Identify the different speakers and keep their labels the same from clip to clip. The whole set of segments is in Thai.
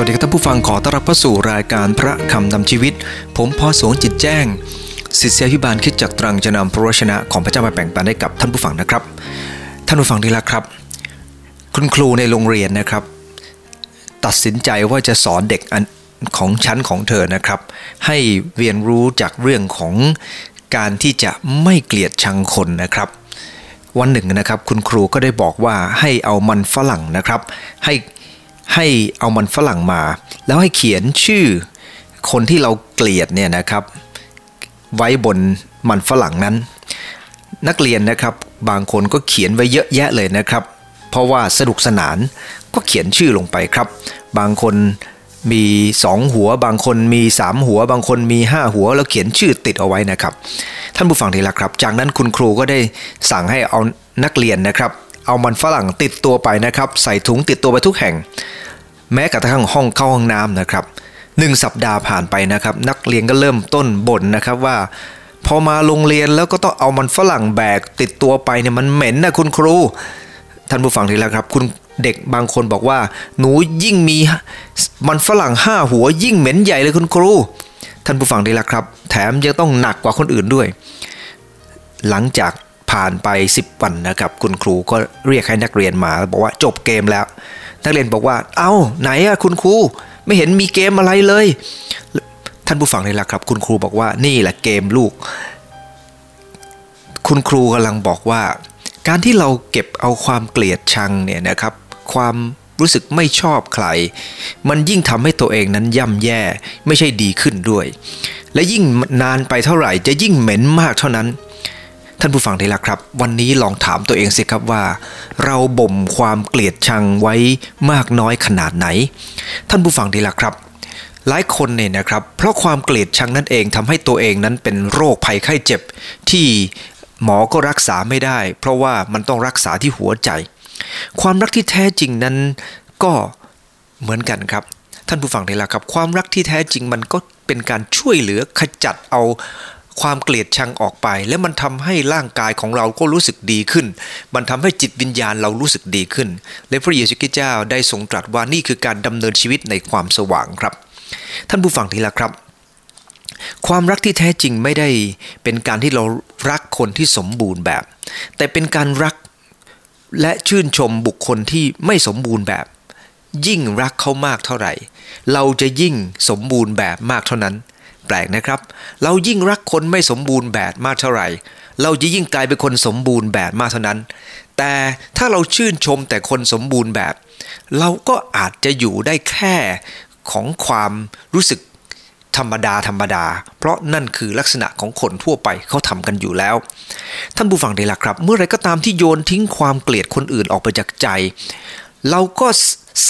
Speaker 1: วัสดีครับท่านผู้ฟังขอต้อนรับเข้าสู่รายการพระคำนำชีวิต ผมพอสวงจิตแจ้ง ศิษยาพิบาลคิดจากตรังจะนำพระวชนะของพระเจ้ามาแบ่งปันให้กับท่านผู้ฟังนะครับ ท่านผู้ฟังดีละครับ คุณครูในโรงเรียนนะครับ ตัดสินใจว่าจะสอนเด็กอของชั้นของเธอนะครับ ให้เรียนรู้จากเรื่องของการที่จะไม่เกลียดชังคนนะครับวันหนึ่งนะครับคุณครูก็ได้บอกว่าให้เอามันฝรั่งนะครับ ให้ ให้เอามันฝรั่งมา แล้วให้เขียนชื่อคนที่เราเกลียดเนี่ยนะครับ ไว้บนมันฝรั่งนั้น นักเรียนนะครับบางคนก็เขียนไว้เยอะแยะเลยนะครับ เพราะว่าสนุกสนานก็เขียนชื่อลงไปครับ บางคนมี 2 หัว บางคนมี 3 หัว บางคนมี 5 หัว แล้วเขียนชื่อติดเอาไว้นะครับ ท่านผู้ฟังทีละครับ จากนั้นคุณครูก็ได้สั่งให้เอานักเรียนนะครับ เอามันฝรั่งติดตัวไปนะครับ ใส่ถุงติดตัวไปทุกแห่ง แม้กระทั่งห้องเข้าห้องน้ำนะครับหนึ่งสัปดาห์ผ่านไปนะครับ นักเรียนก็เริ่มต้นบ่นนะครับว่า พอมาโรงเรียนแล้วก็ต้องเอามันฝรั่งแบกติดตัวไปเนี่ยมันเหม็นนะคุณครู ท่านผู้ฟังทีละครับ คุณเด็กบางคนบอกว่า หนูยิ่งมีมันฝรั่งห้าหัวยิ่งเหม็นใหญ่เลยคุณครู ท่านผู้ฟังทีละครับ แถมยังต้องหนักกว่าคนอื่นด้วย หลังจาก ผ่านไป 10 วันนะครับ คุณครูก็เรียกให้นักเรียนมาบอกว่าจบเกมแล้ว นักเรียนบอกว่า เอา้าไหนอะคุณครูไม่เห็นมีเกมอะไรเลย ท่านผู้ฟังนี่แหละครับ คุณครูบอกว่านี่แหละเกมลูก คุณครูกำลังบอกว่า การที่เราเก็บเอาความเกลียดชังเนี่ยนะครับ ความรู้สึกไม่ชอบใคร มันยิ่งทำให้ตัวเองนั้นย่ำแย่ไม่ใช่ดีขึ้นด้วย และยิ่งนานไปเท่าไหร่จะยิ่งเหม็นมากเท่านั้น ท่านผู้ฟังที่รักครับ วันนี้ลองถามตัวเองสิครับว่า เราบ่มความเกลียดชังไว้มากน้อยขนาดไหน ท่านผู้ฟังที่รักครับ หลายคนเนี่ยนะครับ เพราะความเกลียดชังนั่นเองทำให้ตัวเองนั้นเป็นโรคภัยไข้เจ็บ ที่หมอก็รักษาไม่ได้ เพราะว่ามันต้องรักษาที่หัวใจ ความรักที่แท้จริงนั้นก็เหมือนกันครับ ท่านผู้ฟังที่รักครับ ความรักที่แท้จริงมันก็เป็นการช่วยเหลือขจัดเอา ความเกลียดชังออกไป และมันทำให้ร่างกายของเราก็รู้สึกดีขึ้น มันทำให้จิตวิญญาณเรารู้สึกดีขึ้น และพระเยซูคริสต์เจ้าได้ทรงตรัสว่านี่คือการดำเนินชีวิตในความสว่างครับ ท่านผู้ฟังที่รักครับ ความรักที่แท้จริงไม่ได้เป็นการที่เรารักคนที่สมบูรณ์แบบ แต่เป็นการรักและชื่นชมบุคคลที่ไม่สมบูรณ์แบบ ยิ่งรักเขามากเท่าไหร่ เราจะยิ่งสมบูรณ์แบบมากเท่านั้น แปลกนะครับ เรายิ่งรักคนไม่สมบูรณ์แบบมากเท่าไหร่ เราจะยิ่งกลายเป็นคนสมบูรณ์แบบมากเท่านั้น แต่ถ้าเราชื่นชมแต่คนสมบูรณ์แบบ เราก็อาจจะอยู่ได้แค่ของความรู้สึกธรรมดาธรรมดา เพราะนั่นคือลักษณะของคนทั่วไปเขาทำกันอยู่แล้ว ท่านผู้ฟังได้ละครับ เมื่อไรก็ตามที่โยนทิ้งความเกลียดคนอื่นออกไปจากใจ เราก็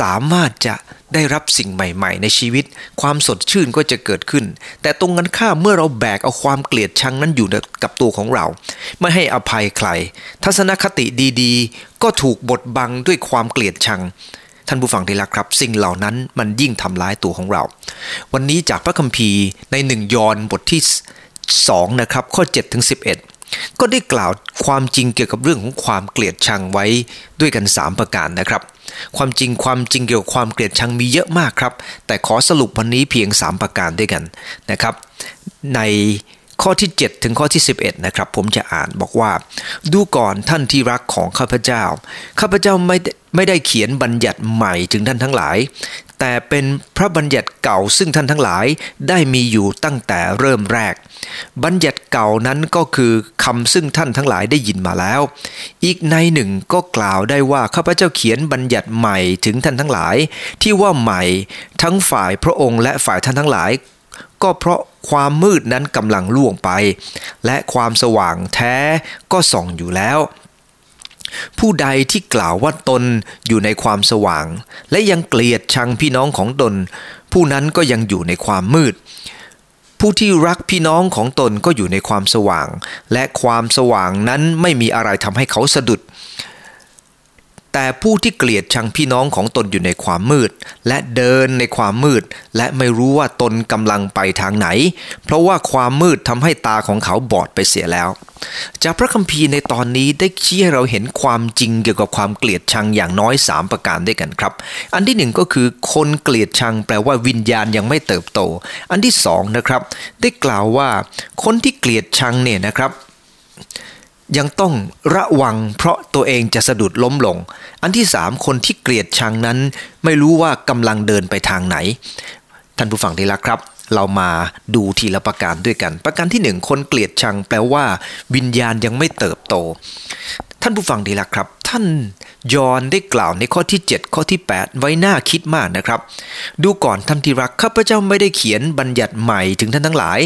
Speaker 1: สามารถจะได้รับสิ่งใหม่ๆ ในชีวิต ความสดชื่นก็จะเกิดขึ้น แต่ตรงกันข้ามเมื่อเราแบกเอาความเกลียดชังนั้นอยู่กับตัวของเรา ไม่ให้อภัยใคร ทัศนคติดีๆ ก็ถูกบดบังด้วยความเกลียดชัง ท่านผู้ฟังที่รักครับ สิ่งเหล่านั้นมันยิ่งทำร้ายตัวของเรา วันนี้จากพระคัมภีร์ในหนึ่งยอห์นบทที่2นะครับข้อ7ถึง11 ก็ได้กล่าวความจริงเกี่ยวกับเรื่องของความเกลียดชังไว้ด้วยกัน 3 ประการนะครับ ความจริงความจริงเกี่ยวกับความเกลียดชังมีเยอะมากครับ แต่ขอสรุปวันนี้เพียง 3 ประการด้วยกันนะครับ ในข้อที่ 7 ถึงข้อที่ 11 นะครับ ผมจะอ่านบอกว่า ดูก่อนท่านที่รักของข้าพเจ้า ข้าพเจ้าไม่ไม่ได้เขียนบัญญัติใหม่ถึงท่านทั้งหลาย แต่เป็นพระบัญญัติเก่าซึ่งท่านทั้งหลายได้มีอยู่ตั้งแต่เริ่มแรก บัญญัติเก่านั้นก็คือคำซึ่งท่านทั้งหลายได้ยินมาแล้ว อีกในหนึ่งก็กล่าวได้ว่าข้าพเจ้าเขียนบัญญัติใหม่ถึงท่านทั้งหลาย ที่ว่าใหม่ทั้งฝ่ายพระองค์และฝ่ายท่านทั้งหลาย ก็เพราะความมืดนั้นกำลังล่วงไป และความสว่างแท้ก็ส่องอยู่แล้ว ผู้ใดที่กล่าวว่าตนอยู่ในความสว่าง และยังเกลียดชังพี่น้องของตน ผู้นั้นก็ยังอยู่ในความมืด ผู้ที่รักพี่น้องของตนก็อยู่ในความสว่าง และความสว่างนั้นไม่มีอะไรทำให้เขาสะดุด แต่ผู้ที่เกลียดชังพี่น้องของตนอยู่ในความมืด และเดินในความมืด และไม่รู้ว่าตนกำลังไปทางไหน เพราะว่าความมืดทำให้ตาของเขาบอดไปเสียแล้ว จากพระคัมภีร์ในตอนนี้ได้ชี้ให้เราเห็นความจริงเกี่ยวกับความเกลียดชังอย่างน้อย 3 ประการด้วยกันครับ อันที่หนึ่งก็คือคนเกลียดชังแปลว่าวิญญาณยังไม่เติบโต อันที่สองนะครับได้กล่าวว่าคนที่เกลียดชังเนี่ยนะครับ ยังต้องระวังเพราะตัวเองจะสะดุดล้มลง อันที่สามคนที่เกลียดชังนั้น ไม่รู้ว่ากำลังเดินไปทางไหน ท่านผู้ฟังที่รักครับ เรามาดูทีละประการด้วยกัน ประการที่หนึ่งคนเกลียดชังแปลว่า วิญญาณยังไม่เติบโต ท่านผู้ฟังดีละครับ ท่านยอนได้กล่าวในข้อที่ 7 ข้อที่ 8 ไว้หน้าคิดมากนะครับ ดูก่อนท่านที่รักข้าพเจ้าไม่ได้เขียนบัญญัติใหม่ถึงท่านทั้งหลาย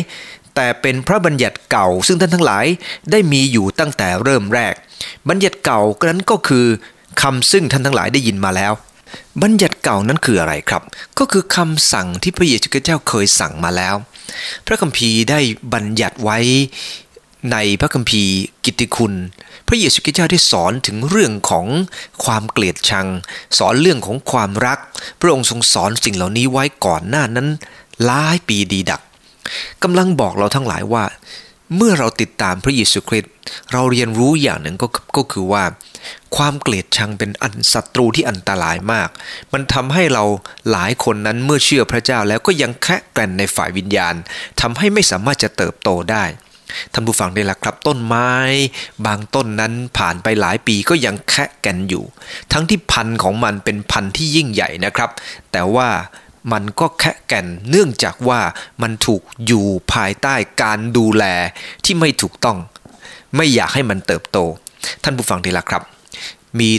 Speaker 1: แต่เป็นพระบัญญัติเก่า ซึ่งท่านทั้งหลายได้มีอยู่ตั้งแต่เริ่มแรก บัญญัติเก่านั้นก็คือคำซึ่งท่านทั้งหลายได้ยินมาแล้ว บัญญัติเก่านั้นคืออะไรครับ ก็คือคำสั่งที่พระเยซูคริสต์เจ้าเคยสั่งมาแล้ว พระคัมภีร์ได้บัญญัติไว้ในพระคัมภีร์กิตติคุณ พระเยซูคริสต์เจ้าได้สอนถึงเรื่องของความเกลียดชัง สอนเรื่องของความรัก พระองค์ทรงสอนสิ่งเหล่านี้ไว้ก่อนหน้านั้นหลายปีดีดัก กำลังบอกเราทั้งหลายว่า เมื่อเราติดตามพระเยซูคริสต์เราเรียนรู้อย่างหนึ่งก็ก็คือว่า ความเกลียดชังเป็นอันศัตรูที่อันตรายมาก มันทำให้เราหลายคนนั้นเมื่อเชื่อพระเจ้าแล้วก็ยังแค่แกร่นในฝ่ายวิญญาณทำให้ไม่สามารถจะเติบโตได้ท่านผู้ฟังได้ละครับต้นไม้ บางต้นนั้นผ่านไปหลายปีก็ยังแค่แก่นอยู่ ทั้งที่พันธุ์ของมันเป็นพันธุ์ที่ยิ่งใหญ่นะครับ แต่ว่า มันก็แค่แก่นเนื่องจากว่ามันถูกอยู่ภายใต้การดูแลที่ไม่ถูกต้อง ไม่อยากให้มันเติบโต ท่านผู้ฟังทีละครับ มี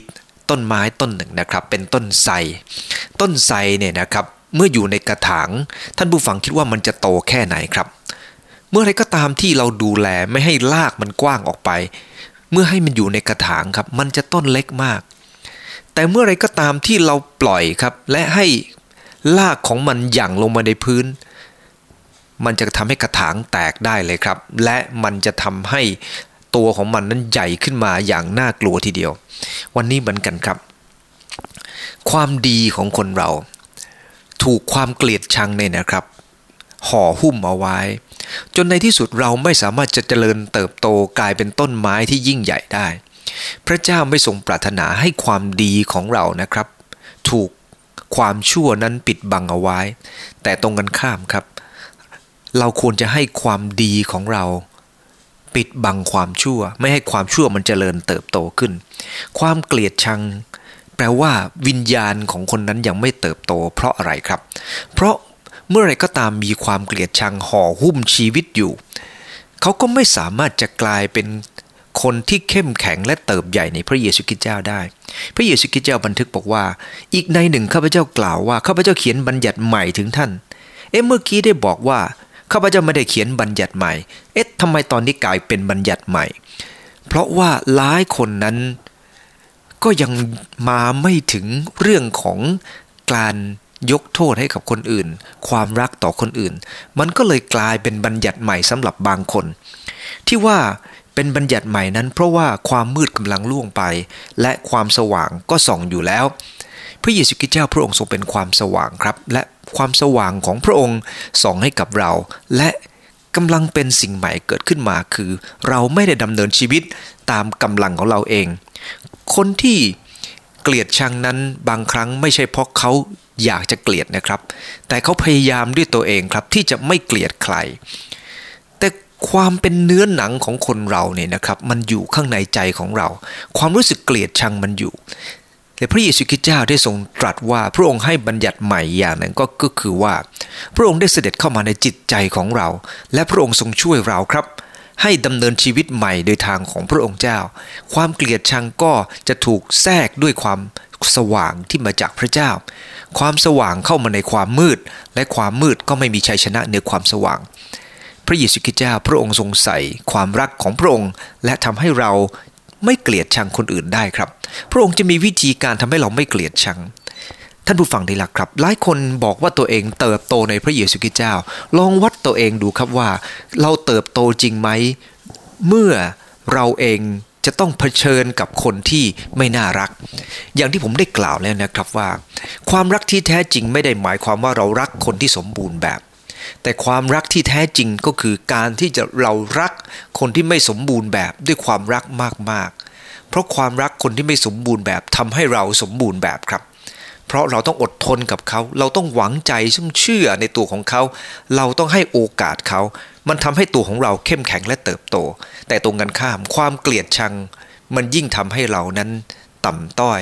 Speaker 1: ต้นไม้ต้นหนึ่งนะครับ เป็นต้นไทรต้นไทรเนี่ยนะครับเมื่ออยู่ในกระถาง ท่านผู้ฟังคิดว่ามันจะโตแค่ไหนครับ เมื่อไรก็ตามที่เราดูแลไม่ให้ลากมันกว้างออกไป เมื่อให้มันอยู่ในกระถางครับ มันจะต้นเล็กมาก แต่เมื่อไรก็ตามที่เราปล่อยครับ และให้ ลากของมันหยั่งลงมาในพื้น มันจะทำให้กระถางแตกได้เลยครับ และมันจะทำให้ตัวของมันนั้นใหญ่ขึ้นมาอย่างน่ากลัวทีเดียว วันนี้เหมือนกันครับ ความดีของคนเรา ถูกความเกลียดชังเนี่ยนะครับ ห่อหุ้มเอาไว้ จนในที่สุดเราไม่สามารถจะเจริญเติบโตกลายเป็นต้นไม้ที่ยิ่งใหญ่ได้ พระเจ้าไม่ทรงปรารถนาให้ความดีของเรานะครับ ถูก ความชั่วนั้นปิดบังเอาไว้ แต่ตรงกันข้ามครับ เราควรจะให้ความดีของเรา ปิดบังความชั่ว ไม่ให้ความชั่วมันเจริญเติบโตขึ้น ความเกลียดชัง แปลว่าวิญญาณของคนนั้นยังไม่เติบโต เพราะอะไรครับ เพราะเมื่อไรก็ตามมีความเกลียดชังห่อหุ้มชีวิตอยู่ เขาก็ไม่สามารถจะกลายเป็น คนที่เข้มแข็งและเติบใหญ่ในพระเยซูคริสต์เจ้าได้ พระเยซูคริสต์เจ้าบันทึกบอกว่า อีกในหนึ่งข้าพเจ้ากล่าวว่าข้าพเจ้าเขียนบัญญัติใหม่ถึงท่าน เอ๊ะเมื่อกี้ได้บอกว่าข้าพเจ้าไม่ได้เขียนบัญญัติใหม่ เอ๊ะทำไมตอนนี้กลายเป็นบัญญัติใหม่ เพราะว่าหลายคนนั้นก็ยังมาไม่ถึงเรื่องของการยกโทษให้กับคนอื่น ความรักต่อคนอื่น มันก็เลยกลายเป็นบัญญัติใหม่สำหรับบางคน ที่ว่า เป็นบัญญัติใหม่นั้น เพราะว่าความมืดกำลังล่วงไป และความสว่างก็ส่องอยู่แล้ว พระเยซูคริสต์เจ้าพระองค์ทรงเป็นความสว่างครับ และความสว่างของพระองค์ส่องให้กับเรา และกำลังเป็นสิ่งใหม่เกิดขึ้นมาคือ เราไม่ได้ดำเนินชีวิตตามกำลังของเราเอง คนที่เกลียดชังนั้นบางครั้งไม่ใช่เพราะเขาอยากจะเกลียดนะครับ แต่เขาพยายามด้วยตัวเองครับที่จะไม่เกลียดใคร ความเป็นเนื้อหนังของคนเราเนี่ยนะครับ มันอยู่ข้างในใจของเรา ความรู้สึกเกลียดชังมันอยู่แต่พระเยซูคริสต์เจ้าได้ทรงตรัสว่าพระองค์ให้บัญญัติใหม่อย่างหนึ่งก็ก็คือว่า พระองค์ได้เสด็จเข้ามาในจิตใจของเรา และพระองค์ทรงช่วยเราครับ ให้ดำเนินชีวิตใหม่โดยทางของพระองค์เจ้า ความเกลียดชังก็จะถูกแทรกด้วยความสว่างที่มาจากพระเจ้า ความสว่างเข้ามาในความมืด และความมืดก็ไม่มีชัยชนะเหนือความสว่าง พระเยซูคริสต์เจ้าพระองค์ทรงใส่ความรักของพระองค์ และทำให้เราไม่เกลียดชังคนอื่นได้ครับ พระองค์จะมีวิธีการทำให้เราไม่เกลียดชัง ท่านผู้ฟังได้ละครับ หลายคนบอกว่าตัวเองเติบโตในพระเยซูคริสต์เจ้า ลองวัดตัวเองดูครับว่า เราเติบโตจริงไหมเมื่อเราเองจะต้องเผชิญกับคนที่ไม่น่ารัก อย่างที่ผมได้กล่าวแล้วนะครับว่า ความรักที่แท้จริงไม่ได้หมายความว่าเรารักคนที่สมบูรณ์แบบ แต่ความรักที่แท้จริงก็คือการที่จะเรารักคนที่ไม่สมบูรณ์แบบด้วยความรักมากๆ เพราะความรักคนที่ไม่สมบูรณ์แบบทำให้เราสมบูรณ์แบบครับ เพราะเราต้องอดทนกับเขา เราต้องหวังใจซึ่งเชื่อในตัวของเขา เราต้องให้โอกาสเขา มันทำให้ตัวของเราเข้มแข็งและเติบโต แต่ตรงกันข้ามความเกลียดชัง มันยิ่งทำให้เรานั้นต่ำต้อย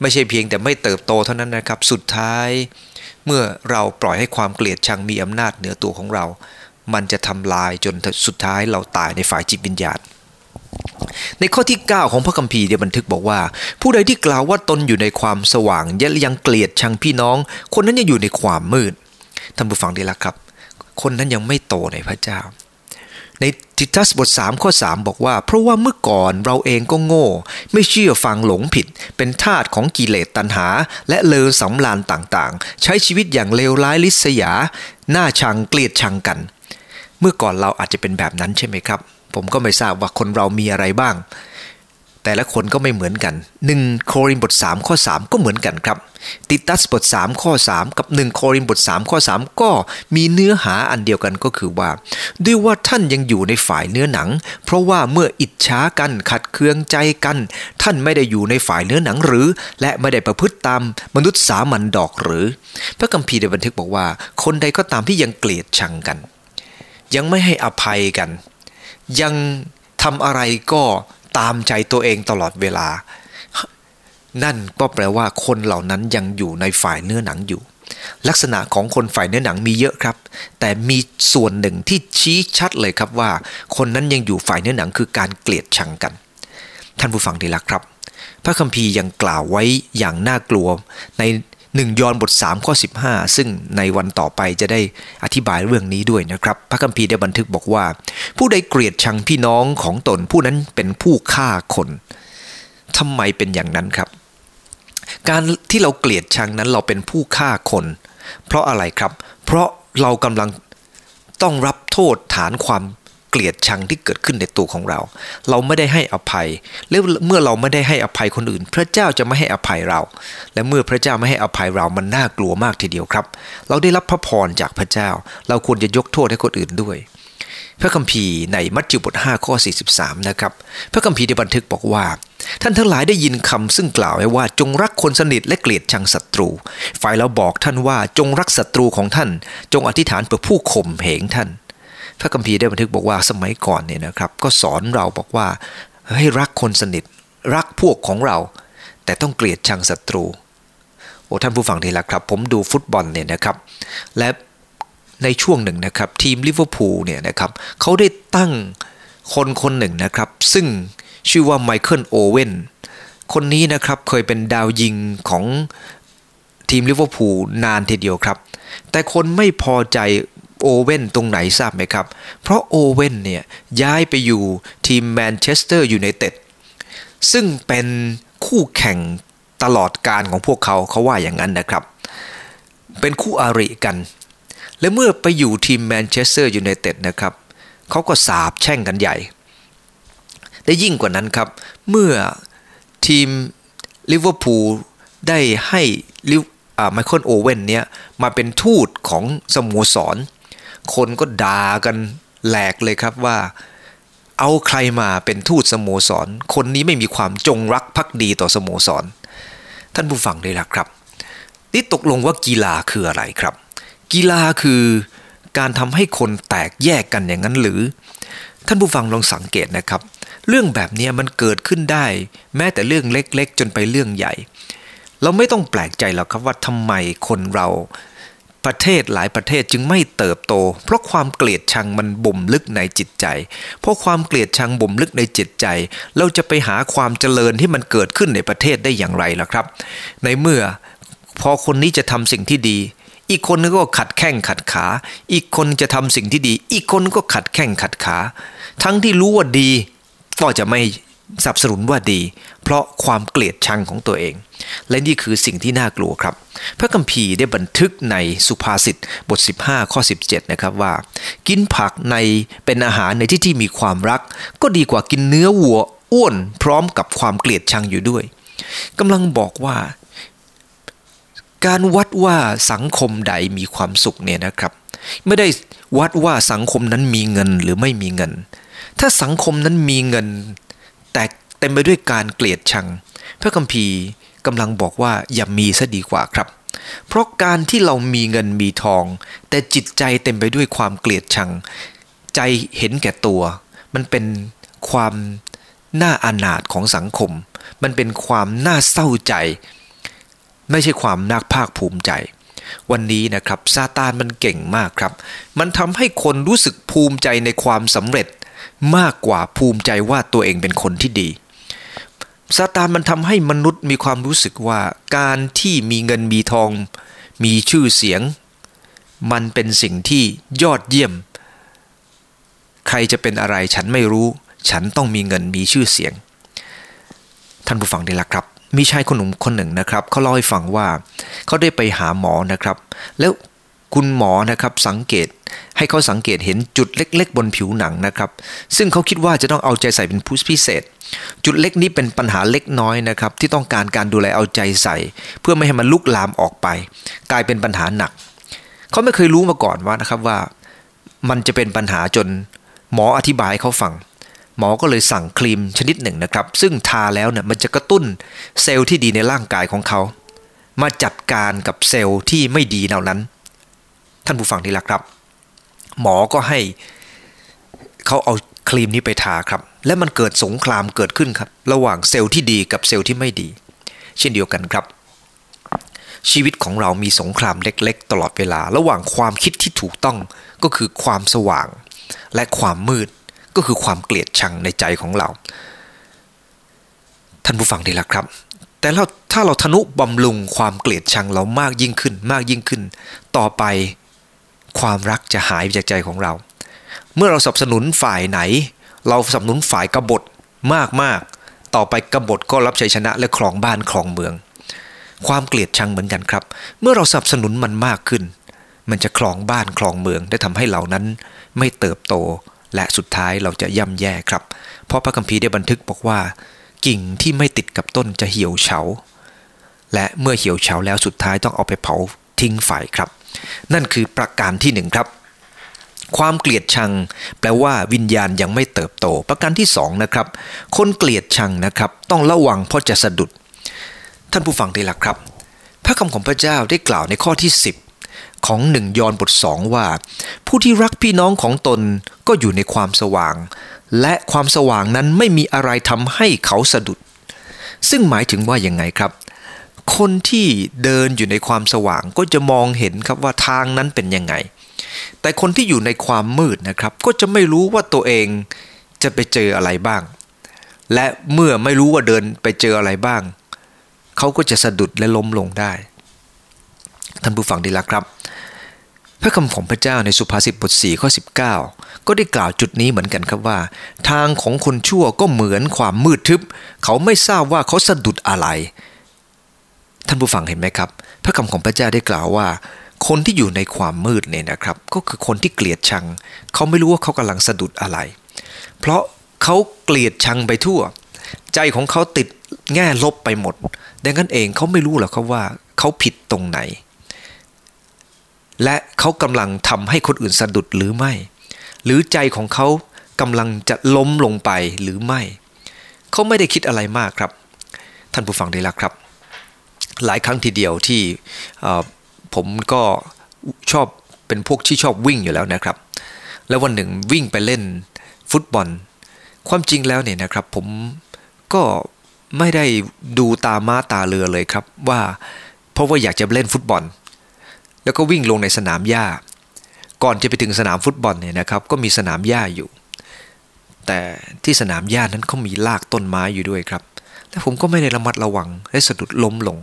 Speaker 1: ไม่ใช่เพียงแต่ไม่เติบโตเท่านั้นนะครับ สุดท้าย เมื่อเราปล่อยให้ความเกลียดชังมีอำนาจเหนือตัวของเรา มันจะทำลายจนสุดท้ายเราตายในฝ่ายจิตวิญญาณ ในข้อที่ 9 ของพระคัมภีร์เนี่ยบันทึกบอกว่า ผู้ใดที่กล่าวว่าตนอยู่ในความสว่างยังเกลียดชังพี่น้อง คนนั้นยังอยู่ในความมืดท่านผู้ฟังดีละครับ คนนั้นยังไม่โตในพระเจ้า ในทิทัสบท 3 ข้อ 3 บอกว่า เพราะว่าเมื่อก่อนเราเองก็โง่ ไม่เชื่อฟังหลงผิด เป็นทาสของกิเลสตัณหา และเลอสำลานต่างๆ ใช้ชีวิตอย่างเลวร้ายลิษยา หน้าชังเกลียดชังกัน เมื่อก่อนเราอาจจะเป็นแบบนั้นใช่ไหมครับ ผมก็ไม่ทราบว่าคนเรามีอะไรบ้าง แต่ละคนก็ไม่เหมือนกัน 1 โครินบท 3 ข้อ 3 ก็เหมือนกันครับ ติตัสบท 3 ข้อ 3 กับ 1 โครินบท 3 ข้อ 3 ก็มีเนื้อหาอันเดียวกันก็คือว่า ด้วยว่าท่านยังอยู่ในฝ่ายเนื้อหนัง เพราะว่าเมื่ออิจฉากันขัดเคืองใจกัน ท่านไม่ได้อยู่ในฝ่ายเนื้อหนังหรือ และไม่ได้ประพฤติตามมนุษย์สามัญดอกหรือ พระคัมภีร์ได้บันทึกบอกว่า คนใดก็ตามที่ยังเกลียดชังกัน ยังไม่ให้อภัยกัน ยังทำอะไรก็ ตามใจตัวเองตลอดเวลา นั่นก็แปลว่าคนเหล่านั้นยังอยู่ในฝ่ายเนื้อหนังอยู่ ลักษณะของคนฝ่ายเนื้อหนังมีเยอะครับ แต่มีส่วนหนึ่งที่ชี้ชัดเลยครับว่า คนนั้นยังอยู่ฝ่ายเนื้อหนังคือการเกลียดชังกัน ท่านผู้ฟังดีละครับ พระคัมภีร์ยังกล่าวไว้อย่างน่ากลัวใน หนึ่งยอห์นบท 3 ข้อ 15 ซึ่งในวันต่อไปจะได้อธิบายเรื่องนี้ด้วยนะครับ พระคัมภีร์ได้บันทึกบอกว่า ผู้ใดเกลียดชังพี่น้องของตนผู้นั้นเป็นผู้ฆ่าคนทำไมเป็นอย่างนั้นครับ การที่เราเกลียดชังนั้นเราเป็นผู้ฆ่าคน เพราะอะไรครับ เพราะเรากำลังต้องรับโทษฐานความ เกลียดชังที่เกิดขึ้นในตัวของเรา เราไม่ได้ให้อภัย แล้วเมื่อเราไม่ได้ให้อภัยคนอื่น พระเจ้าจะไม่ให้อภัยเรา และเมื่อพระเจ้าไม่ให้อภัยเรามันน่ากลัวมากทีเดียวครับ เราได้รับพระพรจากพระเจ้า เราควรจะยกโทษให้คนอื่นด้วย พระคัมภีร์ในมัทธิวบท5ข้อ43นะครับพระคัมภีร์ได้บันทึกบอกว่า ท่านทั้งหลายได้ยินคำซึ่งกล่าวไว้ว่าจงรักคนสนิทและเกลียดชังศัตรู ฝ่ายเราบอกท่านว่าจงรักศัตรูของท่าน จงอธิษฐานเพื่อผู้ข่มเหงท่าน พระคัมภีร์ได้บันทึกบอกว่าสมัยก่อนเนี่ยนะครับก็สอนเราบอกว่าให้รักคนสนิท รักพวกของเรา แต่ต้องเกลียดชังศัตรูโอ้ท่านผู้ฟังที่รักครับ ผมดูฟุตบอลเนี่ยนะครับ และในช่วงหนึ่งนะครับ ทีมลิเวอร์พูลเนี่ยนะครับเขาได้ตั้งคนคนหนึ่งนะครับ ซึ่งชื่อว่าไมเคิลโอเวนคนนี้นะครับเคยเป็นดาวยิงของทีมลิเวอร์พูลนานทีเดียวครับ แต่คนไม่พอใจ โอเว่นตรงไหนทราบไหมครับ เพราะโอเว่นเนี่ยย้ายไปอยู่ทีมแมนเชสเตอร์ยูไนเต็ดซึ่งเป็นคู่แข่งตลอดกาลของพวกเขาเขาว่าอย่างนั้นนะครับ เป็นคู่อริกัน และเมื่อไปอยู่ทีมแมนเชสเตอร์ยูไนเต็ดนะครับเขาก็สาบแช่งกันใหญ่ได้ยิ่งกว่านั้นครับ เมื่อทีมลิเวอร์พูลได้ให้ไมเคิลโอเว่นเนี่ยมาเป็นทูตของสโมสร คนก็ด่ากันแหลกเลยครับว่า เอาใครมาเป็นทูตสโมสร คนนี้ไม่มีความจงรักภักดีต่อสโมสร ท่านผู้ฟังได้ละครับ นี่ตกลงว่ากีฬาคืออะไรครับ กีฬาคือการทำให้คนแตกแยกกันอย่างนั้นหรือ ท่านผู้ฟังลองสังเกตนะครับ เรื่องแบบนี้มันเกิดขึ้นได้ แม้แต่เรื่องเล็กๆ จนไปเรื่องใหญ่ เราไม่ต้องแปลกใจหรอกครับว่าทำไมคนเรา ประเทศหลายประเทศจึงไม่เติบโต เพราะความเกลียดชังมันบ่มลึกในจิตใจ เพราะความเกลียดชังบ่มลึกในจิตใจ เราจะไปหาความเจริญที่มันเกิดขึ้นในประเทศได้อย่างไรล่ะครับ ในเมื่อพอคนนี้จะทำสิ่งที่ดี อีกคนนึงก็ขัดแข้งขัดขา อีกคนจะทำสิ่งที่ดี อีกคนก็ขัดแข้งขัดขา ทั้งที่รู้ว่าดีก็จะไม่ สนับสนุนว่าดี เพราะความเกลียดชังของตัวเอง และนี่คือสิ่งที่น่ากลัวครับ พระคัมภีร์ได้บันทึกในสุภาษิตบท 15 ข้อ 17 นะครับว่า กินผักในเป็นอาหารในที่ที่มีความรัก ก็ดีกว่ากินเนื้อวัวอ้วนพร้อมกับความเกลียดชังอยู่ด้วยกำลังบอกว่า การวัดว่าสังคมใดมีความสุขเนี่ยนะครับ ไม่ได้วัดว่าสังคมนั้นมีเงินหรือไม่มีเงิน ถ้าสังคมนั้นมีเงิน เต็มไปด้วยการเกลียดชัง พระคัมภีร์กำลังบอกว่าอย่ามีซะดีกว่าครับ เพราะการที่เรามีเงินมีทอง แต่จิตใจเต็มไปด้วยความเกลียดชัง ใจเห็นแก่ตัว มันเป็นความน่าอนาถของสังคม มันเป็นความน่าเศร้าใจ ไม่ใช่ความน่าภาคภูมิใจ วันนี้นะครับซาตานมันเก่งมากครับ มันทำให้คนรู้สึกภูมิใจในความสำเร็จ มากกว่าภูมิใจว่าตัวเองเป็นคนที่ดี ซาตานมันทำให้มนุษย์มีความรู้สึกว่าการที่มีเงินมีทอง มีชื่อเสียง มันเป็นสิ่งที่ยอดเยี่ยม ใครจะเป็นอะไรฉันไม่รู้ ฉันต้องมีเงินมีชื่อเสียง ท่านผู้ฟังได้ละครับ มีชายคนหนุ่มคนหนึ่งนะครับเขาเล่าให้ฟังว่าเขาได้ไปหาหมอนะครับ แล้ว คุณหมอนะครับสังเกตให้เขาสังเกตเห็นจุดเล็ก ๆ บนผิวหนังนะครับ ซึ่งเขาคิดว่าจะต้องเอาใจใส่เป็นผู้พิเศษ จุดเล็กนี้เป็นปัญหาเล็กน้อยนะครับ ที่ต้องการการดูแลเอาใจใส่ เพื่อไม่ให้มันลุกลามออกไป กลายเป็นปัญหาหนัก เขาไม่เคยรู้มาก่อนว่านะครับว่า มันจะเป็นปัญหาจนหมออธิบายเขาฟังหมอก็เลยสั่งครีมชนิดหนึ่งนะครับ ซึ่งทาแล้วเนี่ยมันจะกระตุ้นเซลล์ที่ดีในร่างกายของเขา มาจัดการกับเซลล์ที่ไม่ดีเหล่านั้นานผู้ฟังที่รักครับ หมอก็ให้เขาเอาครีมนี้ไปทาครับ และมันเกิดสงครามเกิดขึ้นครับ ระหว่างเซลล์ที่ดีกับเซลล์ที่ไม่ดี เช่นเดียวกันครับ ชีวิตของเรามีสงครามเล็กๆ ตลอดเวลา ระหว่างความคิดที่ถูกต้องก็คือความสว่าง และความมืดก็คือความเกลียดชังในใจของเรา ท่านผู้ฟังดีละครับ แต่เราถ้าเราทนุบำรุงความเกลียดชังเรามากยิ่งขึ้น มากยิ่งขึ้น ต่อไป ความรักจะหายไปจากใจของเรา เมื่อเราสนับสนุนฝ่ายไหน เราสนับสนุนฝ่ายกบฏมากมากต่อไปกบฏก็รับชัยชนะและครองบ้านครองเมือง ความเกลียดชังเหมือนกันครับ เมื่อเราสนับสนุนมันมากขึ้น มันจะครองบ้านครองเมืองได้ทำให้เหล่านั้น ไม่เติบโตและสุดท้ายเราจะย่ำแย่ครับ เพราะพระคัมภีร์ได้บันทึกบอกว่า กิ่งที่ไม่ติดกับต้นจะเหี่ยวเฉา และเมื่อเหี่ยวเฉาแล้วสุดท้ายต้องเอาไปเผาทิ้งไฟครับ นั่นคือประการที่หนึ่งครับ ความเกลียดชัง แปลว่าวิญญาณยังไม่เติบโต ประการที่สองนะครับ คนเกลียดชังนะครับ ต้องระวังเพราะจะสะดุด ท่านผู้ฟังที่รักครับ พระคำของพระเจ้าได้กล่าวในข้อที่ 10 ของหนึ่งยอห์นบทสองว่า ผู้ที่รักพี่น้องของตนก็อยู่ในความสว่าง และความสว่างนั้นไม่มีอะไรทำให้เขาสะดุดซึ่งหมายถึงว่าอย่างไงครับ คนที่เดินอยู่ในความสว่างก็จะมองเห็นครับว่าทางนั้นเป็นยังไง แต่คนที่อยู่ในความมืดนะครับ ก็จะไม่รู้ว่าตัวเองจะไปเจออะไรบ้าง และเมื่อไม่รู้ว่าเดินไปเจออะไรบ้าง เขาก็จะสะดุดและล้มลงได้ ท่านผู้ฟังดีละครับ พระคำของพระเจ้าในสุภาษิตบท4ข้อ19 ก็ได้กล่าวจุดนี้เหมือนกันครับว่า ทางของคนชั่วก็เหมือนความมืดทึบ เขาไม่ทราบว่าเขาสะดุดอะไร ท่านผู้ฟังเห็นไหมครับ พระคำของพระเจ้าได้กล่าวว่า คนที่อยู่ในความมืดเนี่ยนะครับ ก็คือคนที่เกลียดชัง เขาไม่รู้ว่าเขากำลังสะดุดอะไร เพราะเขาเกลียดชังไปทั่ว ใจของเขาติดแง่ลบไปหมด ดังนั้นเองเขาไม่รู้หรอกครับว่าเขาผิดตรงไหน และเขากำลังทำให้คนอื่นสะดุดหรือไม่ หรือใจของเขากำลังจะล้มลงไปหรือไม่ เขาไม่ได้คิดอะไรมากครับ ท่านผู้ฟังได้ล้วครับ หลายครั้งทีเดียวที่ผมก็ชอบเป็นพวกที่ชอบวิ่งอยู่แล้วนะครับ แล้ววันหนึ่งวิ่งไปเล่นฟุตบอล ความจริงแล้วเนี่ยนะครับ ผมก็ไม่ได้ดูตาม้าตาเรือเลยครับว่าเพราะว่าอยากจะเล่นฟุตบอล แล้วก็วิ่งลงในสนามหญ้า ก่อนจะไปถึงสนามฟุตบอลเนี่ยนะครับ ก็มีสนามหญ้าอยู่ แต่ที่สนามหญ้านั้นเขามีรากต้นไม้อยู่ด้วยครับแต่ผมก็ไม่ได้ระมัดระวังและสะดุดล้มลง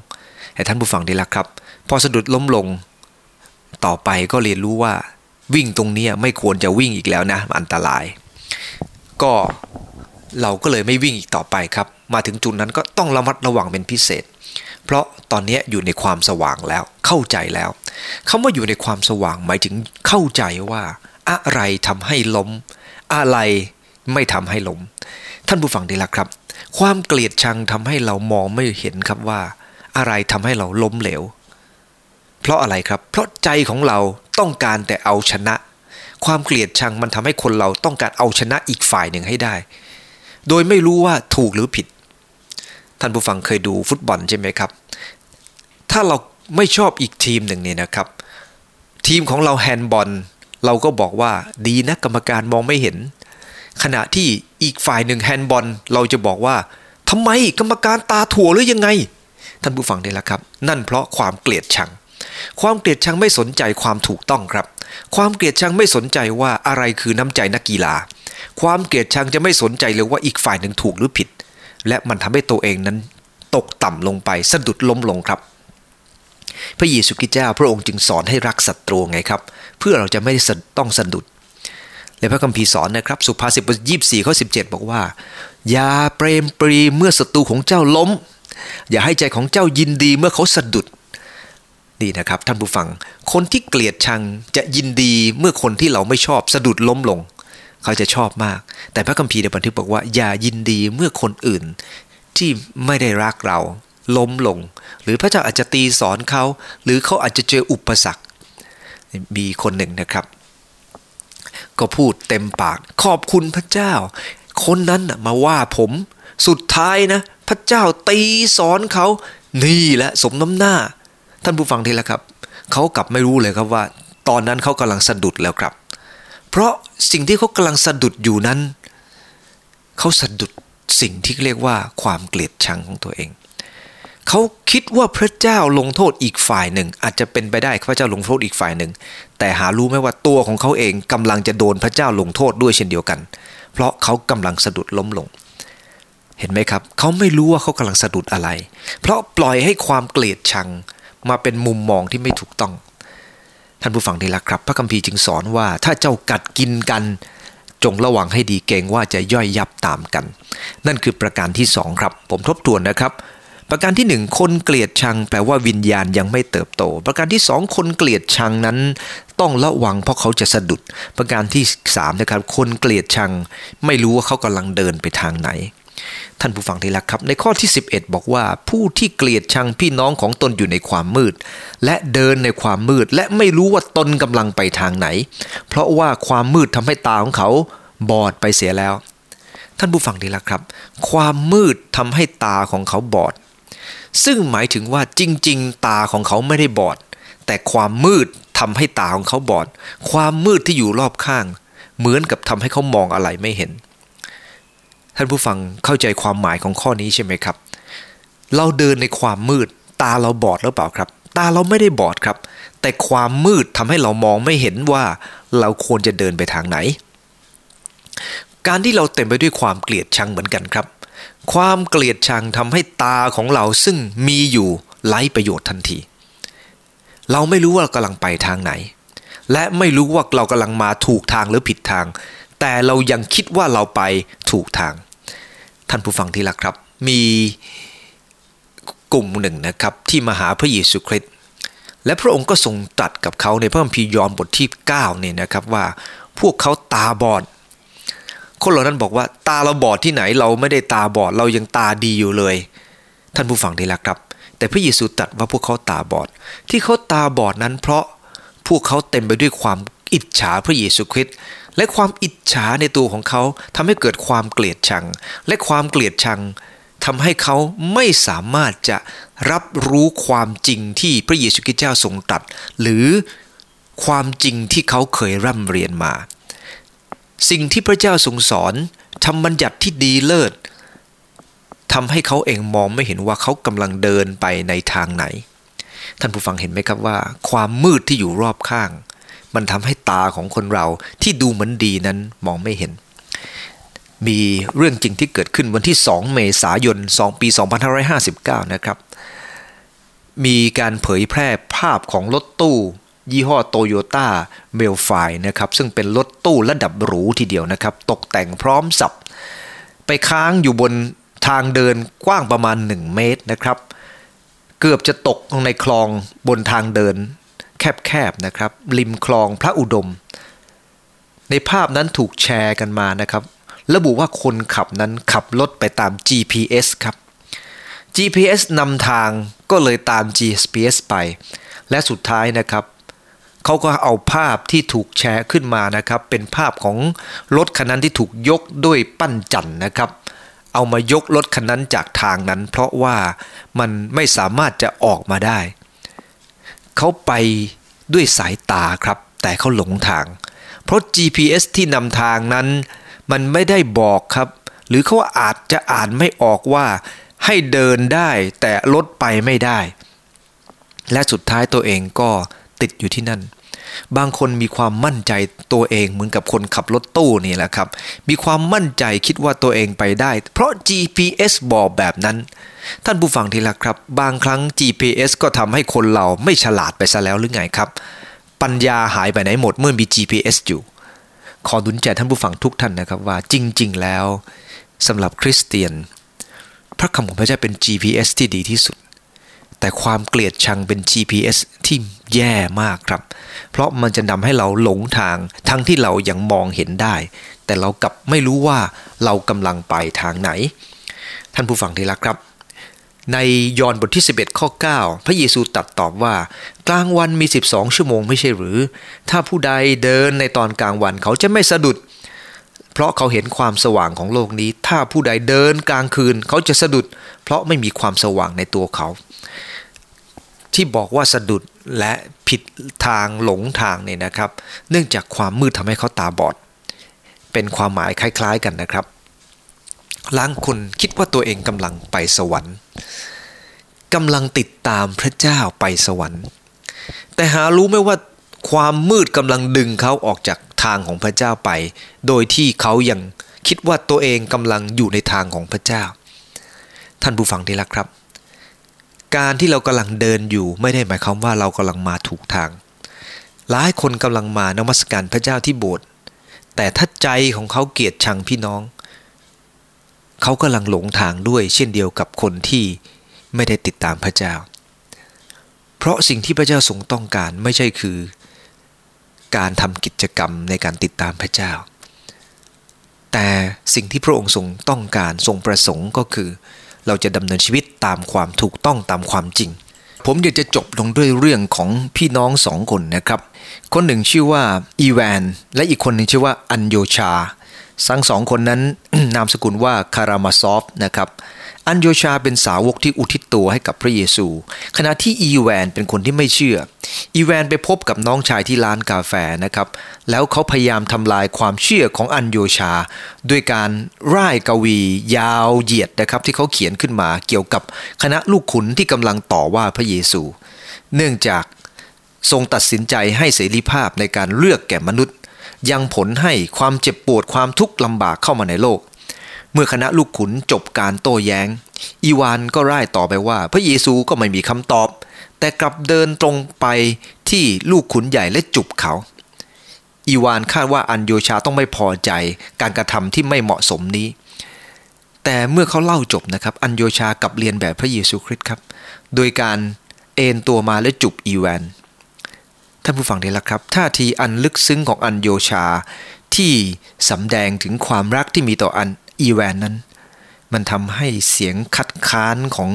Speaker 1: ให้ท่านผู้ฟังได้ละครับ พอสะดุดล้มลง ต่อไปก็เรียนรู้ว่า วิ่งตรงนี้ไม่ควรจะวิ่งอีกแล้วนะอันตราย ก็เราก็เลยไม่วิ่งอีกต่อไปครับ มาถึงจุดนั้นก็ต้องระมัดระวังเป็นพิเศษ เพราะตอนนี้อยู่ในความสว่างแล้วเข้าใจแล้วคำว่าอยู่ในความสว่างหมายถึงเข้าใจว่า อะไรทำให้ล้ม อะไรไม่ทำให้ล้ม ท่านผู้ฟังดีละครับ ความเกลียดชังทำให้เรามองไม่เห็นครับว่า อะไรทำให้เราล้มเหลว เพราะอะไรครับ เพราะใจของเราต้องการแต่เอาชนะ ความเกลียดชังมันทำให้คนเราต้องการเอาชนะอีกฝ่ายหนึ่งให้ได้ โดยไม่รู้ว่าถูกหรือผิด ท่านผู้ฟังเคยดูฟุตบอลใช่ไหมครับ ถ้าเราไม่ชอบอีกทีมหนึ่งเนี่ยนะครับ ทีมของเราแฮนด์บอลเราก็บอกว่าดีนะกรรมการมองไม่เห็น ขณะที่อีกฝ่ายหนึ่งแฮนด์บอลเราจะบอกว่าทำไมกรรมการตาถั่วหรือยังไง ท่านผู้ฟังได้แล้วครับ นั่นเพราะความเกลียดชัง ความเกลียดชังไม่สนใจความถูกต้องครับ ความเกลียดชังไม่สนใจว่าอะไรคือน้ำใจนักกีฬา ความเกลียดชังจะไม่สนใจเลยว่าอีกฝ่ายหนึ่งถูกหรือผิด และมันทำให้ตัวเองนั้นตกต่ำลงไปสะดุดล้มลงครับพระเยซูคริสต์เจ้าพระองค์จึงสอนให้รักศัตรูไงครับ เพื่อเราจะไม่ต้องสะดุด และพระคัมภีร์สอนนะครับ สุภาษิตบทยี่สี่ข้อสิบอกว่า อย่าเปรมปรีเมื่อศัตรูของเจ้าล้ม อย่าให้ใจของเจ้ายินดีเมื่อเขาสะดุดนี่นะครับท่านผู้ฟัง คนที่เกลียดชังจะยินดีเมื่อคนที่เราไม่ชอบสะดุดล้มลง เขาจะชอบมาก แต่พระคัมภีร์ในบันทึกบอกว่า อย่ายินดีเมื่อคนอื่น ที่ไม่ได้รักเรา ล้มลง หรือพระเจ้าอาจจะตีสอนเขา หรือเขาอาจจะเจออุปสรรค มีคนหนึ่งนะครับ ก็พูดเต็มปาก ขอบคุณพระเจ้า คนนั้นมาว่าผม สุดท้ายนะ พระเจ้าตีสอนเขานี่แหละสมน้ำหน้า ท่านผู้ฟังทีละครับ เขากลับไม่รู้เลยครับว่า ตอนนั้นเขากำลังสะดุดแล้วครับ เพราะสิ่งที่เขากำลังสะดุดอยู่นั้น เขาสะดุดสิ่งที่เรียกว่าความเกลียดชังของตัวเอง เขาคิดว่าพระเจ้าลงโทษอีกฝ่ายหนึ่ง อาจจะเป็นไปได้พระเจ้าลงโทษอีกฝ่ายหนึ่ง แต่หารู้ไหมว่าตัวของเขาเองกำลังจะโดนพระเจ้าลงโทษด้วยเช่นเดียวกัน เพราะเขากำลังสะดุดล้มลง เห็นไหมครับ เขาไม่รู้ว่าเขากำลังสะดุดอะไร เพราะปล่อยให้ความเกลียดชังมาเป็นมุมมองที่ไม่ถูกต้อง ท่านผู้ฟังที่รักครับ พระคัมภีร์จึงสอนว่า ถ้าเจ้ากัดกินกัน จงระวังให้ดีเกรงว่าจะย่อยยับตามกัน นั่นคือประการที่สองครับ ผมทบทวนนะครับ ประการที่หนึ่งคนเกลียดชัง แปลว่าวิญญาณยังไม่เติบโต ประการที่สองคนเกลียดชังนั้น ต้องระวังเพราะเขาจะสะดุด ประการที่สามนะครับ คนเกลียดชัง ไม่รู้ว่าเขากำลังเดินไปทางไหน ท่านผู้ฟังที่รักครับ ในข้อที่ 11 บอกว่าผู้ที่เกลียดชังพี่น้องของตนอยู่ในความมืด และเดินในความมืด และไม่รู้ว่าตนกำลังไปทางไหน เพราะว่าความมืดทำให้ตาของเขาบอดไปเสียแล้ว ท่านผู้ฟังที่รักครับ ความมืดทำให้ตาของเขาบอด ซึ่งหมายถึงว่าจริง ๆ ตาของเขาไม่ได้บอด แต่ความมืดทำให้ตาของเขาบอด ความมืดที่อยู่รอบข้าง เหมือนกับทำให้เขามองอะไรไม่เห็น ท่านผู้ฟังเข้าใจความหมายของข้อนี้ใช่ไหมครับ เราเดินในความมืด ตาเราบอดหรือเปล่าครับ ตาเราไม่ได้บอดครับ แต่ความมืดทำให้เรามองไม่เห็นว่าเราควรจะเดินไปทางไหน การที่เราเต็มไปด้วยความเกลียดชังเหมือนกันครับ ความเกลียดชังทำให้ตาของเราซึ่งมีอยู่ไร้ประโยชน์ทันที เราไม่รู้ว่าเรากำลังไปทางไหน และไม่รู้ว่าเรากำลังมาถูกทางหรือผิดทาง แต่เรายังคิดว่าเราไปถูกทาง ท่านผู้ฟังที่รักครับ มีกลุ่มหนึ่งนะครับที่มาหาพระเยซูคริสต์และพระองค์ก็ทรงตรัสกับเขาในพระคัมภีร์ยอห์นบทที่9เนี่ยนะครับว่าพวกเขาตาบอด คนเหล่านั้นบอกว่าตาเราบอดที่ไหนเราไม่ได้ตาบอดเรายังตาดีอยู่เลย ท่านผู้ฟังดีแล้วครับ แต่พระเยซูตรัสว่าพวกเขาตาบอด ที่เขาตาบอดนั้นเพราะพวกเขาเต็มไปด้วยความ อิจฉาพระเยซูคริสต์และความอิจฉาในตัวของเขาทำให้เกิดความเกลียดชัง และความเกลียดชังทำให้เขาไม่สามารถจะรับรู้ความจริงที่พระเยซูคริสต์เจ้าทรงตรัสหรือความจริงที่เขาเคยร่ำเรียนมา สิ่งที่พระเจ้าทรงสอนทำบัญญัติที่ดีเลิศทำให้เขาเองมองไม่เห็นว่าเขากำลังเดินไปในทางไหน ท่านผู้ฟังเห็นไหมครับว่า ความมืดที่อยู่รอบข้าง มันทำให้ตาของคนเราที่ดูเหมือนดีนั้นมองไม่เห็น มีเรื่องจริงที่เกิดขึ้นวันที่ 2 เมษายน 2 ปี 2559 นะครับ มีการเผยแพร่ภาพของรถตู้ ยี่ห้อโตโยต้าเมลไฟนะครับ ซึ่งเป็นรถตู้ระดับหรูทีเดียวนะครับ ตกแต่งพร้อมสับ ไปค้างอยู่บนทางเดินกว้างประมาณ 1 เมตรนะครับ เกือบจะตกลงในคลองบนทางเดิน แคบๆนะครับริมคลองพระอุดม ในภาพนั้นถูกแชร์กันมานะครับ ระบุว่าคนขับนั้นขับรถไปตาม GPS ครับ GPS นำทางก็เลยตาม GPS ไป และสุดท้ายนะครับเขาก็เอาภาพที่ถูกแชร์ขึ้นมานะครับ เป็นภาพของรถคันนั้นที่ถูกยกด้วยปั้นจันนะครับ เอามายกรถคันนั้นจากทางนั้น เพราะว่ามันไม่สามารถจะออกมาได้ เขาไปด้วยสายตาครับ แต่เขาหลงทาง เพราะ GPS ที่นำทางนั้น มันไม่ได้บอกครับ หรือเขาอาจจะอ่านไม่ออกว่า ให้เดินได้แต่รถไปไม่ได้ และสุดท้ายตัวเองก็ติดอยู่ที่นั่น บางคนมีความมั่นใจตัวเองเหมือนกับคนขับรถตู้นี่แหละครับ มีความมั่นใจคิดว่าตัวเองไปได้ เพราะ GPS บอกแบบนั้น ท่านผู้ฟังทีละครับ บางครั้ง GPS ก็ทำให้คนเราไม่ฉลาดไปซะแล้วหรือไงครับ ปัญญาหายไปไหนหมดเมื่อมี GPS อยู่ ขอดุนใจท่านผู้ฟังทุกท่านนะครับว่าจริง ๆ แล้วสำหรับคริสเตียน พระคำของพระเจ้าเป็น GPS ที่ดีที่สุด แต่ความเกลียดชังเป็น GPS ที่แย่มากครับ เพราะมันจะนำให้เราหลงทางทั้งที่เรายังมองเห็นได้ แต่เรากลับไม่รู้ว่าเรากำลังไปทางไหน ท่านผู้ฟังที่รักครับ ในยอห์นบทที่ 11 ข้อ 9 พระเยซูตรัสตอบว่า กลางวันมี 12 ชั่วโมงไม่ใช่หรือ ถ้าผู้ใดเดินในตอนกลางวันเขาจะไม่สะดุดเพราะเขาเห็นความสว่างของโลกนี้ ถ้าผู้ใดเดินกลางคืน เขาจะสะดุด เพราะไม่มีความสว่างในตัวเขา ที่บอกว่าสะดุดและผิดทางหลงทางเนี่ยนะครับ เนื่องจากความมืดทำให้เขาตาบอด เป็นความหมายคล้ายๆกันนะครับล้างคนคิดว่าตัวเองกำลังไปสวรรค์กำลังติดตามพระเจ้าไปสวรรค์ แต่หารู้ไหมว่าความมืดกำลังดึงเขาออกจากทางของพระเจ้าไป โดยที่เขายังคิดว่าตัวเองกำลังอยู่ในทางของพระเจ้า ท่านผู้ฟังที่รักครับ การที่เรากำลังเดินอยู่ไม่ได้หมายความว่าเรากำลังมาถูกทาง หลายคนกำลังมานมัสการพระเจ้าที่โบสถ์แต่ถ้าใจของเขาเกลียดชังพี่น้อง เขากำลังหลงทางด้วย เช่นเดียวกับคนที่ไม่ได้ติดตามพระเจ้า เพราะสิ่งที่พระเจ้าทรงต้องการไม่ใช่คือ การทำกิจกรรมในการติดตามพระเจ้า แต่สิ่งที่พระองค์ทรงต้องการทรงประสงค์ก็คือ เราจะดำเนินชีวิตตามความถูกต้องตามความจริง ผมอยากจะจบลงด้วยเรื่องของพี่น้องสองคนนะครับ คนหนึ่งชื่อว่าอีแวน และอีกคนหนึ่งชื่อว่าอันโยชาทั้งสองคนนั้นนามสกุลว่าคารามาซอฟนะครับ อันโยชาเป็นสาวกที่อุทิศตัวให้กับพระเยซู ขณะที่อีแวนเป็นคนที่ไม่เชื่อ อีแวนไปพบกับน้องชายที่ร้านกาแฟนะครับ แล้วเขาพยายามทำลายความเชื่อของอันโยชา ด้วยการร่ายกวียาวเหยียดนะครับที่เขาเขียนขึ้นมาเกี่ยวกับคณะลูกขุนที่กำลังต่อว่าพระเยซู เนื่องจากทรงตัดสินใจให้เสรีภาพในการเลือกแก่มนุษย์ ยังผลให้ความเจ็บปวดความทุกข์ลำบากเข้ามาในโลก เมื่อคณะลูกขุนจบการโต้แยง้ง อีวานก็ร่ายต่อไปว่า พระเยซูก็ไม่มีคำตอบ แต่กลับเดินตรงไปที่ลูกขุนใหญ่และจุบเขา อีวานคาดว่าอันโยชาต้องไม่พอใจการกระทำที่ไม่เหมาะสมนี้ แต่เมื่อเขาเล่าจบนะครับ อันโยชากลับเรียนแบบพระเยซูคริสต์ครับ โดยการเอนตัวมาและจุบอีวานท่านผู้ฟังได้ละครับท่าทีอันลึกซึ้งของอันโยชาที่สำแดงถึงความรักที่มีต่ออัน อีแวนนั้น มันทำให้เสียงคัดค้านของ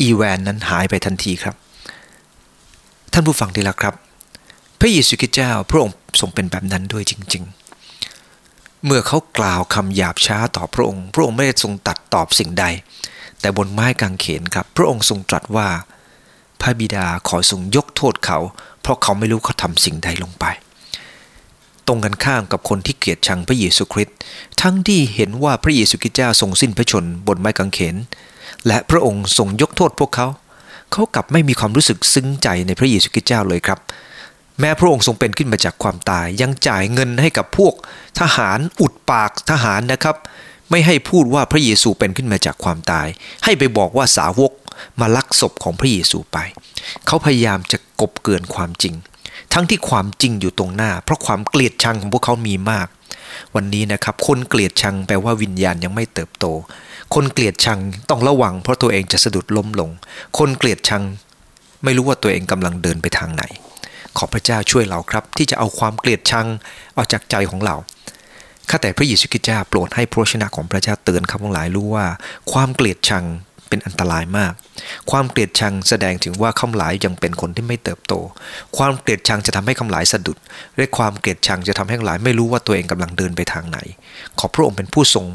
Speaker 1: อีแวนนั้นหายไปทันทีครับ ท่านผู้ฟังดีละครับ พระเยซูคริสต์เจ้าพระองค์ทรงเป็นแบบนั้นด้วยจริง ๆ เมื่อเขากล่าวคำหยาบช้าต่อพระองค์ พระองค์ไม่ได้ทรงตัดตอบสิ่งใด แต่บนไม้กางเขนครับ พระองค์ทรงตรัสว่าพระบิดาขอทรงยกโทษเขา เพราะเขาไม่รู้เขาทำสิ่งใดลงไป รงกันข้ามกับคนที่เกลียดชังพระเยซูคริสต์ทั้งที่เห็นว่าพระเยซูคริสต์เจ้าทรงสิ้นพระชนบนไม้กางเขน และพระองค์ทรงยกโทษพวกเขา เขากลับไม่มีความรู้สึกซึ้งใจในพระเยซูคริสต์เจ้าเลยครับ แม้พระองค์ทรงเป็นขึ้นมาจากความตาย ยังจ่ายเงินให้กับพวกทหารอุดปากทหารนะครับ ไม่ให้พูดว่าพระเยซูเป็นขึ้นมาจากความตาย ให้ไปบอกว่าสาวกมาลักศพของพระเยซูไป เขาพยายามจะกบเกินความจริง ทั้งที่ความจริงอยู่ตรงหน้า เพราะความเกลียดชังของพวกเขามีมาก วันนี้นะครับ คนเกลียดชังแปลว่าวิญญาณยังไม่เติบโต คนเกลียดชังต้องระวัง เพราะตัวเองจะสะดุดล้มลง คนเกลียดชัง ไม่รู้ว่าตัวเองกำลังเดินไปทางไหน ขอพระเจ้าช่วยเราครับ ที่จะเอาความเกลียดชังออกจากใจของเราข้าแต่พระเยซูคริสต์เจ้าโปรดให้พระชนะของพระเจ้าเตือนข้าพงหลายรู้ว่า ความเกลียดชัง เป็นอันตรายมาก ความเกลียดชังแสดงถึงว่าข้าหลายยังเป็นคนที่ไม่เติบโต ความเกลียดชังจะทำให้ข้าหลายสะดุดและความเกลียดชังจะทำให้ข้าหลายไม่รู้ว่าตัวเองกำลังเดินไปทางไหน ขอพระองค์เป็นผู้ทรง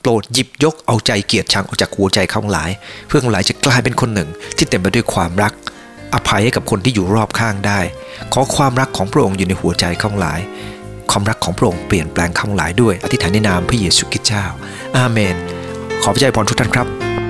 Speaker 1: โปรดหยิบยกเอาใจเกลียดชังออกจากหัวใจข้าหลาย เพื่อข้าหลายจะกลายเป็นคนหนึ่ง ที่เต็มไปด้วยความรัก อภัยให้กับคนที่อยู่รอบข้างได้ ขอความรักของพระองค์อยู่ในหัวใจข้าหลายความรักของพระองค์เปลี่ยนแปลงข้าหลายด้วยอธิษฐานในนามพระเยซูคริสต์เจ้า อาเมน ขอพระเจ้าพรทุกท่านครับ